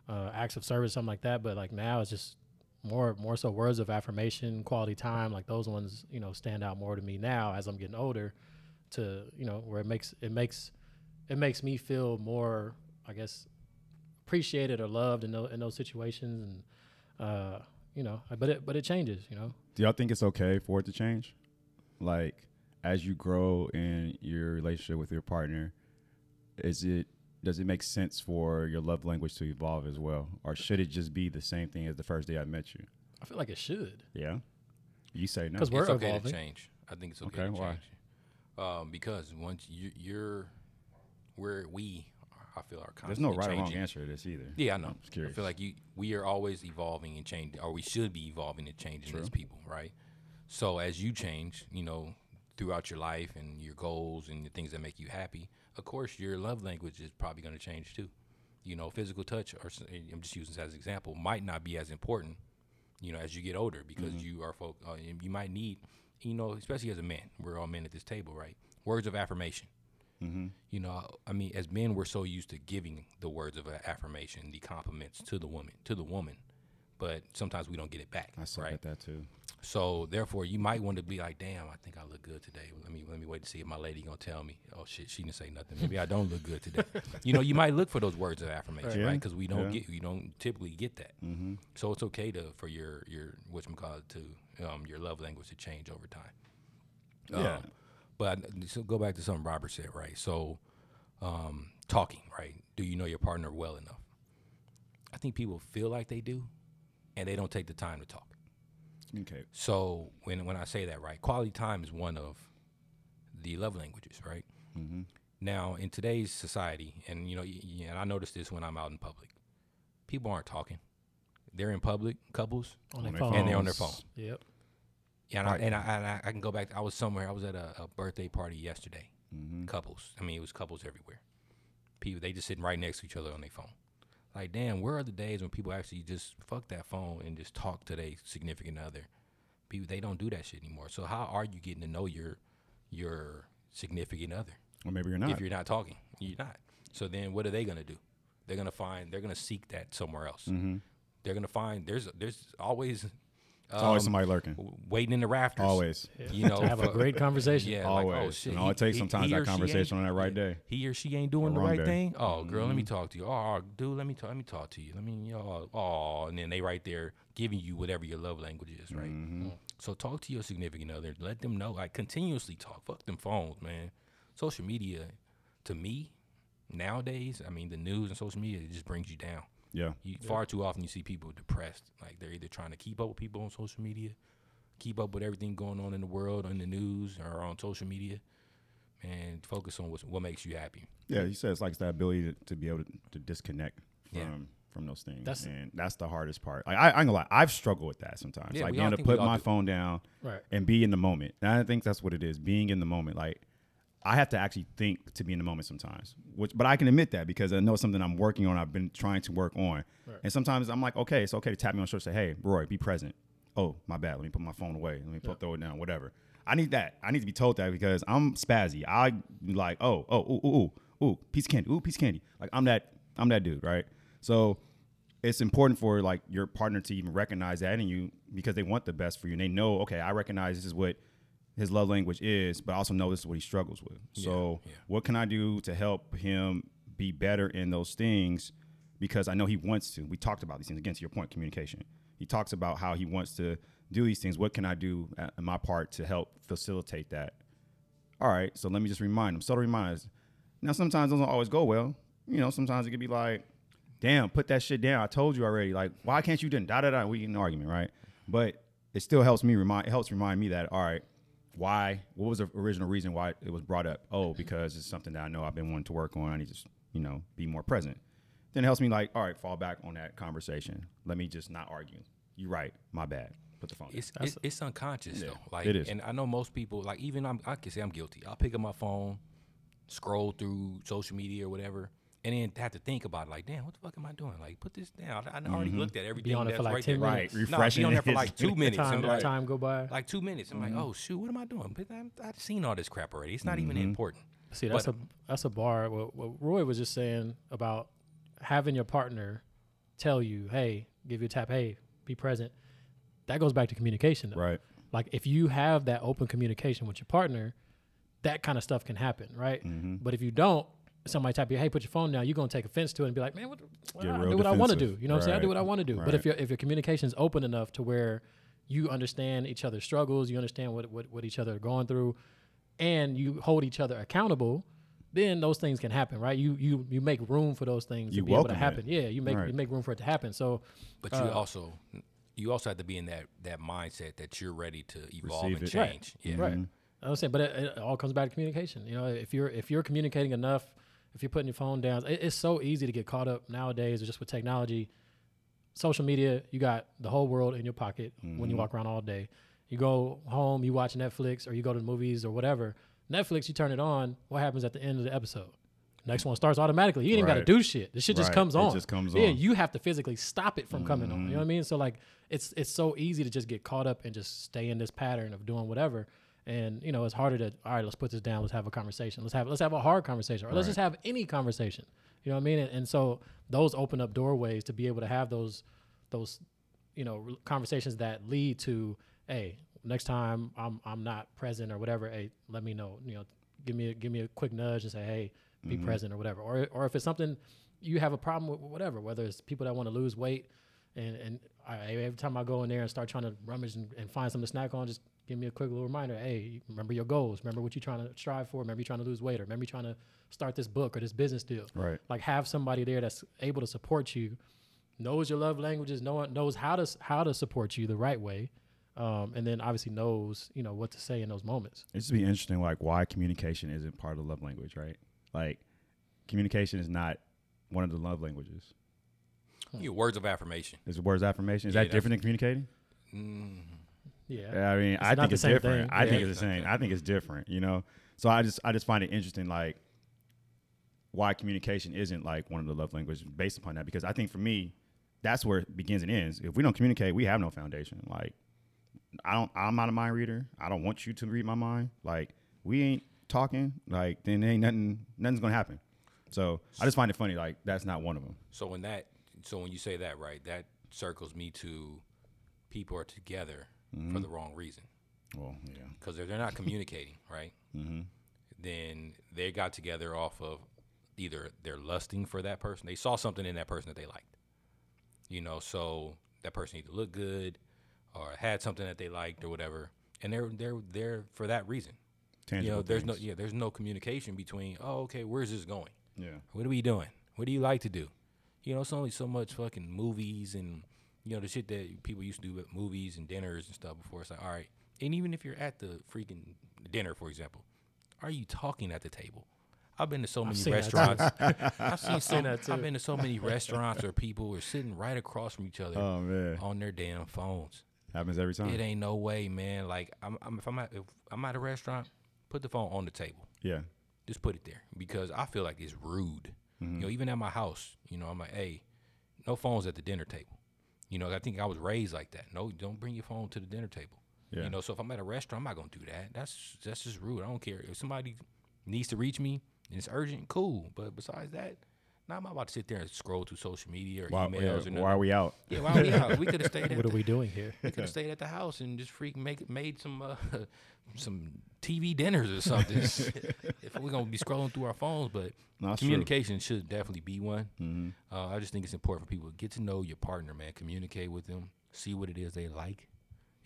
uh, acts of service, something like that. But like now, it's just more more so words of affirmation, quality time. Like those ones, you know, stand out more to me now as I'm getting older. To you know, where it makes it makes it makes me feel more, I guess, appreciated or loved in those in those situations, and uh, you know, but it but it changes, you know. Do y'all think it's okay for it to change? Like as you grow in your relationship with your partner, is it does it make sense for your love language to evolve as well, or should it just be the same thing as the first day I met you? I feel like it should. Yeah, you say no because we're it's okay evolving. to change. I think it's okay, Okay, to why? change. Um, because once you, you're where we, I feel are There's no right or wrong answer to this either. Yeah, I know. I'm just I feel like you, we are always evolving and changing, or we should be evolving and changing as people, right? So as you change, you know, throughout your life and your goals and the things that make you happy, of course, your love language is probably going to change too. You know, physical touch, or s- I'm just using this as an example, might not be as important, you know, as you get older because Mm-hmm. you are folk. Uh, you might need, you know, especially as a man, we're all men at this table, right? Words of affirmation. Mm-hmm. You know, I mean, as men, we're so used to giving the words of affirmation, the compliments to the woman, to the woman, but sometimes we don't get it back, I suck right? at that too. So therefore, you might want to be like, "Damn, I think I look good today. Let me let me wait to see if my lady gonna tell me. Oh shit, she didn't say nothing. Maybe I don't look good today. you know, you might look for those words of affirmation, Yeah. right? Because we don't Yeah. get, you don't typically get that. Mm-hmm. So it's okay to for your your you call it to um, your love language to change over time. Yeah. Um, but so go back to something Robert said, right? So um, talking, right? Do you know your partner well enough? I think people feel like they do, and they don't take the time to talk. Okay. So when when I say that, right, quality time is one of the love languages, right? Mm-hmm. Now in today's society, and you know, y- y- and I notice this when I'm out in public, people aren't talking. They're in public, couples, On, On their their phone. and they're on their phone. Yep. Yeah, and, I, and, I, and I, I can go back. I was somewhere. I was at a, a birthday party yesterday. Mm-hmm. Couples. I mean, it was couples everywhere. People, they just sitting right next to each other on their phone. Like, damn, where are the days when people actually just fuck that phone and just talk to their significant other? People, they don't do that shit anymore. So how are you getting to know your your significant other Or maybe you're not. if you're not talking? You're not. So then, what are they gonna do? They're gonna find. They're gonna seek that somewhere else. mm-hmm. They're gonna find. There's there's always. It's always um, somebody lurking. w- waiting in the rafters. Always. You know, to have a great conversation. Yeah, Always. like, oh shit. And all it takes sometimes he that or she ain't- conversation on that right day. He or she ain't doing Or the right day. Mm-hmm. thing. Oh, girl, let me talk to you. Oh, dude, let me talk. Let me talk to you. Let me. Oh, oh, and then they right there giving you whatever your love language is, right? Mhm. So talk to your significant other. Let them know. Like continuously talk. Fuck them phones, man. Social media, to me, nowadays, I mean, the news and social media it just brings you down. Yeah. You, Far too often you see people depressed. Like they're either trying to keep up with people on social media, keep up with everything going on in the world, on the news, or on social media, and focus on what's, what makes you happy. Yeah, he says it's like that ability to, to be able to, to disconnect from Yeah. from those things, That's- and that's the hardest part. Like, I, I ain't gonna lie, I've struggled with that sometimes. Yeah, like being able to put my do. phone down Right. and be in the moment. And I think that's what it is, being in the moment. Like I have to actually think to be in the moment sometimes. Which, but I can admit that because I know it's something I'm working on. I've been trying to work on, Right. and sometimes I'm like, okay, it's okay to tap me on the shoulder, and say, hey, Roy, be present. Oh, my bad. Let me put my phone away. Let me put, throw it down. Whatever. I need that. I need to be told that because I'm spazzy. I like, oh, oh, ooh, ooh, ooh, ooh, piece of candy, ooh, piece of candy. Like I'm that, I'm that dude, right? So it's important for like your partner to even recognize that in you because they want the best for you and they know okay i recognize this is what his love language is but I also know this is what he struggles with so yeah. what can i do to help him be better in those things because i know he wants to we talked about these things again to your point communication he talks about how he wants to do these things what can i do in my part to help facilitate that all right so let me just remind him subtle reminders now sometimes those don't always go well you know sometimes it could be like damn, put that shit down. I told you already. Like, why can't you do da da da? We get an argument, right? But it still helps me remind. It helps remind me that all right, why? What was the original reason why it was brought up? Oh, because it's something that I know I've been wanting to work on. I need to, you know, be more present. Then it helps me like, all right, fall back on that conversation. Let me just not argue. You're right. My bad. Put the phone. It's That's it's, it's unconscious Yeah, though. Like, it is. and I know most people. Like, even I'm, I can say I'm guilty. I'll pick up my phone, scroll through social media or whatever, and then have to think about it, like, damn, what the fuck am I doing? Like, put this down. I, I already looked at everything on it that's for like right 10 there. right. minutes. No, Refreshing. be on there for like two minutes. Time, like, time go by. like two minutes. I'm Mm-hmm. like, oh shoot, what am I doing? But I'm, I've seen all this crap already. It's not even important. See, that's But- a that's a bar. What, what Roy was just saying about having your partner tell you, "Hey, give you a tap. Hey, be present." That goes back to communication. Though. right. Like if you have that open communication with your partner, that kind of stuff can happen, right? Mm-hmm. But if you don't, somebody tap you, "Hey, put your phone down." You're gonna take offense to it and be like, "Man, what, well, Get I real do what I want to do." You know what I'm saying? I do what I want to do. But Right. if your if your communication is open enough to where you understand each other's struggles, you understand what what, what each other are going through, and you hold each other accountable, then those things can happen, right? You you you make room for those things You to be able to happen. it. Yeah, you make Right. you make room for it to happen. So But you Uh, also you also have to be in that that mindset that you're ready to evolve and it. Right. change. Yeah. Right. I was saying, but it, it all comes back to communication. You know, if you're if you're communicating enough, if you're putting your phone down, it, it's so easy to get caught up nowadays, just with technology, social media. You got the whole world in your pocket when you mm-hmm. walk around all day. You go home, you watch Netflix, or you go to the movies or whatever. Netflix, you turn it on. What happens at the end of the episode? Next one starts automatically. You ain't even got to do shit. The shit just Right. comes It on. just comes Yeah, on. you have to physically stop it from coming on. You know what I mm-hmm. mean? So like, it's it's so easy to just get caught up and just stay in this pattern of doing whatever. And you know, it's harder to all right. Let's put this down. Let's have a conversation. Let's have let's have a hard conversation, or let's just have any conversation. You know what I mean? And, and so those open up doorways to be able to have those those you know re- conversations that lead to hey next time I'm I'm not present or whatever hey let me know you know give me a, give me a quick nudge and say hey be mm-hmm. present or whatever or or if it's something you have a problem with whatever whether it's people that want to lose weight and and I, every time I go in there and start trying to rummage and, and find something to snack on just give me a quick little reminder hey remember your goals remember what you're trying to strive for remember you're trying to lose weight or remember you're trying to start this book or this business deal Right. like have somebody there that's able to support you knows your love languages know, knows how to how to support you the right way um, and then obviously knows you know what to say in those moments It's just be interesting, like why communication isn't part of the love language, right? Like communication is not one of the love languages. Your words of affirmation. Is words affirmation? Is Yeah, that different than communicating? Mm, yeah Yeah, I mean, It's I think it's different. thing. I think Yeah. it's the same. I think it's different. You know, so I just I just find it interesting, like why communication isn't like one of the love languages based upon that. Because I think for me, that's where it begins and ends. If we don't communicate, we have no foundation. Like I don't. I'm not a mind reader. I don't want you to read my mind. Like we ain't talking. Like then ain't nothing. Nothing's gonna happen. So I just find it funny. Like that's not one of them. so when that, so when you say that, right, that circles me to people are together for the wrong reason Well, yeah. because they're, they're not communicating, right? Mm-hmm. Then they got together off of either they're lusting for that person, they saw something in that person that they liked, you know, so that person either looked good or had something that they liked or whatever, and they're they're there for that reason. Tangible. you know, there's no yeah, there's no communication between. Oh, okay, where's this going? Yeah. What are we doing? What do you like to do? You know, it's only so much fucking movies and you know the shit that people used to do at movies and dinners and stuff before. It's like, all right, and even if you're at the freaking dinner, for example, are you talking at the table? I've been to so many seen that too. restaurants. I've seen so, that too. I've been to so many restaurants where people are sitting right across from each other Oh man, on their damn phones. happens every time. It ain't no way, man. Like I'm, I'm if I'm at if I'm at a restaurant, put the phone on the table Yeah. just put it there because I feel like it's rude. Mm-hmm. You know, even at my house, you know, I'm like, hey, no phones at the dinner table. You know, I think I was raised like that. No, don't bring your phone to the dinner table. Yeah. You know, so if I'm at a restaurant, I'm not gonna do that. That's that's just rude. I don't care if somebody needs to reach me and it's urgent. Cool, but besides that, now I'm about to sit there and scroll through social media or Why, emails yeah, or nothing. why are we out? Yeah, why are we out? We could have stayed. At what are the- we doing here we could have stayed at the house and just freaking make made some uh, some TV dinners or something. if we're gonna be scrolling through our phones, but No, that's true. communication should definitely be one. Mm-hmm. Uh, I just think it's important for people to get to know your partner, man. Communicate with them, see what it is they like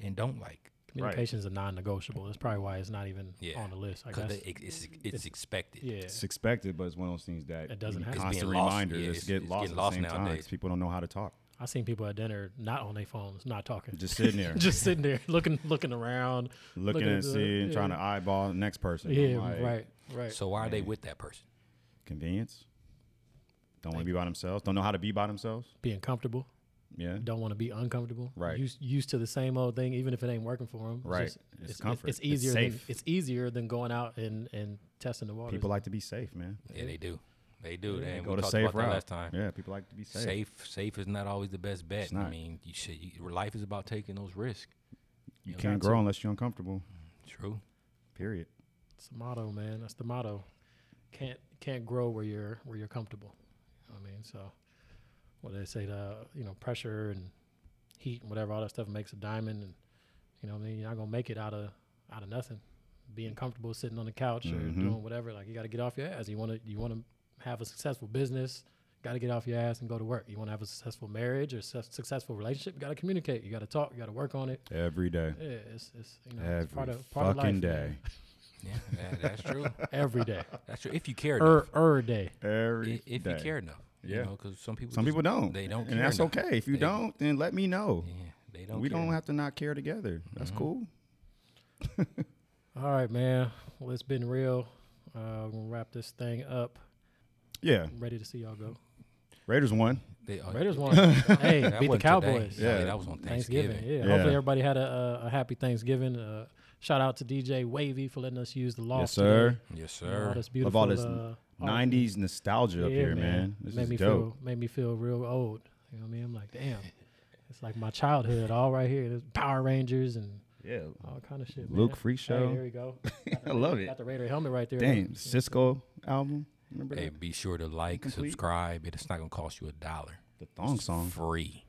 and don't like. Communication is a non-negotiable that's probably why it's not even Yeah. on the list i Because guess it's, it's, it's expected. yeah It's expected, but it's one of those things that It doesn't you- happen. It's constant being lost. reminders. Yeah, just it's- get it's lost getting at the lost same time people don't know how to talk. i've seen people at dinner not on their phones not talking Just sitting there, just sitting there looking looking around looking looking and at the- seeing, trying to eyeball the next person. yeah like, right right So why are they with that person? Convenience. Don't want to be by themselves. Don't know how to be by themselves. being comfortable Yeah. don't want to be uncomfortable Right. used, used to the same old thing even if it ain't working for them Right. it's, It's it's, comfort. it's It's easier than it's easier than going out and and testing the water. People like to be safe, man. Yeah, they do. They do. Yeah. They, They we go the talked safe about that last time. Yeah, people like to be safe. Safe, safe is not always the best bet. It's I mean, you should. You, life is about taking those risks. You You can't got to. grow unless you're uncomfortable. True. Period. It's the motto, man. That's the motto. Can't can't grow where you're where you're comfortable. You know what I mean, so what they say, the you know pressure and heat and whatever, all that stuff makes a diamond, and you know I mean. You're not gonna make it out of out of nothing. Being comfortable sitting on the couch or Mhm. doing whatever, like you got to get off your ass. You want to you want to have a successful business. Got to get off your ass and go to work. You want to have a successful marriage or su- successful relationship. You got to communicate. You got to talk. You got to work on it. Every day. Yeah, it's, it's you know Every it's part of part of life, fucking day. Yeah, that, that's true. every day, That's true. If you care er, enough. er day. Every I- if day. you care enough. Yeah. You know, because some people Some just- people don't. They don't and care that's enough. okay. If you They- don't, then let me know. Yeah, they don't we care. don't have to not care together. That's Mhm. cool. All right, man. Well, it's been real. Uh, we're gonna wrap this thing up. Yeah, Ready to see y'all go. Raiders won. They, uh, Raiders won. hey, that beat the Cowboys. Today. Yeah, Yeah. that was on Thanksgiving. Thanksgiving. Yeah. Yeah. Hopefully everybody had a, a, a happy Thanksgiving. Uh, shout out to DJ Wavy for letting us use the loft. yes, sir. today. Yes, You know, sir. all this Love beautiful all this uh, art. 90s nostalgia up Yeah, here, man. This made is me dope. feel made me feel real old. You know what I mean? I'm like, damn. It's like my childhood all right here. There's Power Rangers and Yeah. all kind of shit. Luke man. Free Hey, Show. there we go. Got the I love Raider- it. Got the Raider helmet right there. Dang, Look. Sisqó album. Remember Hey, that? be sure to like, Complete. subscribe. It's not gonna cost you a dollar. The thong It's song. Free.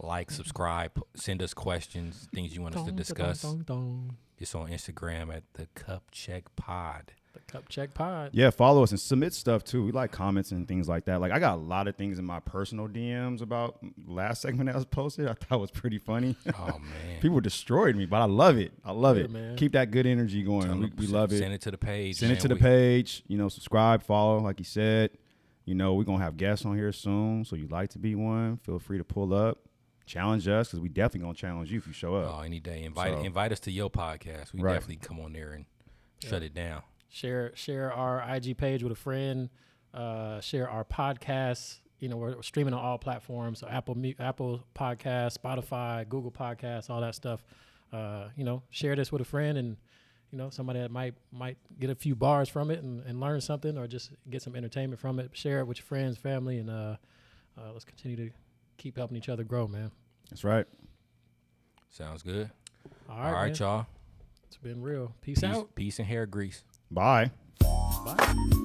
Like, subscribe, send us questions, things you want us to discuss. It's on Instagram at the Cup Check Pod. The Cup Check Pod. Yeah, follow us and submit stuff too. We like comments and things like that. Like I got a lot of things in my personal DMs about last segment that was posted. I thought was pretty funny. Oh man, People destroyed me, but I love it. I love Yeah, it. man. Keep that good energy going. We, we love it. Send it to the page. Send it to the We- page. You know, subscribe, follow, like you said. You know, we're gonna have guests on here soon. So you'd like to be one, feel free to pull up. Challenge us because we definitely gonna challenge you if you show up. Oh, any day. Invite So- invite us to your podcast. We Right. definitely come on there and shut it down. Share share our IG page with a friend. Uh, share our podcast. You know, we're streaming on all platforms: so Apple Apple Podcast, Spotify, Google Podcasts, all that stuff. Uh, you know, share this with a friend, and you know, somebody that might might get a few bars from it and, and learn something, or just get some entertainment from it. Share it with your friends, family, and uh, uh, let's continue to keep helping each other grow, man. That's right. Sounds good. All All right, right, man. y'all. It's been real. Peace, Peace, out. peace and hair grease. Bye. Bye.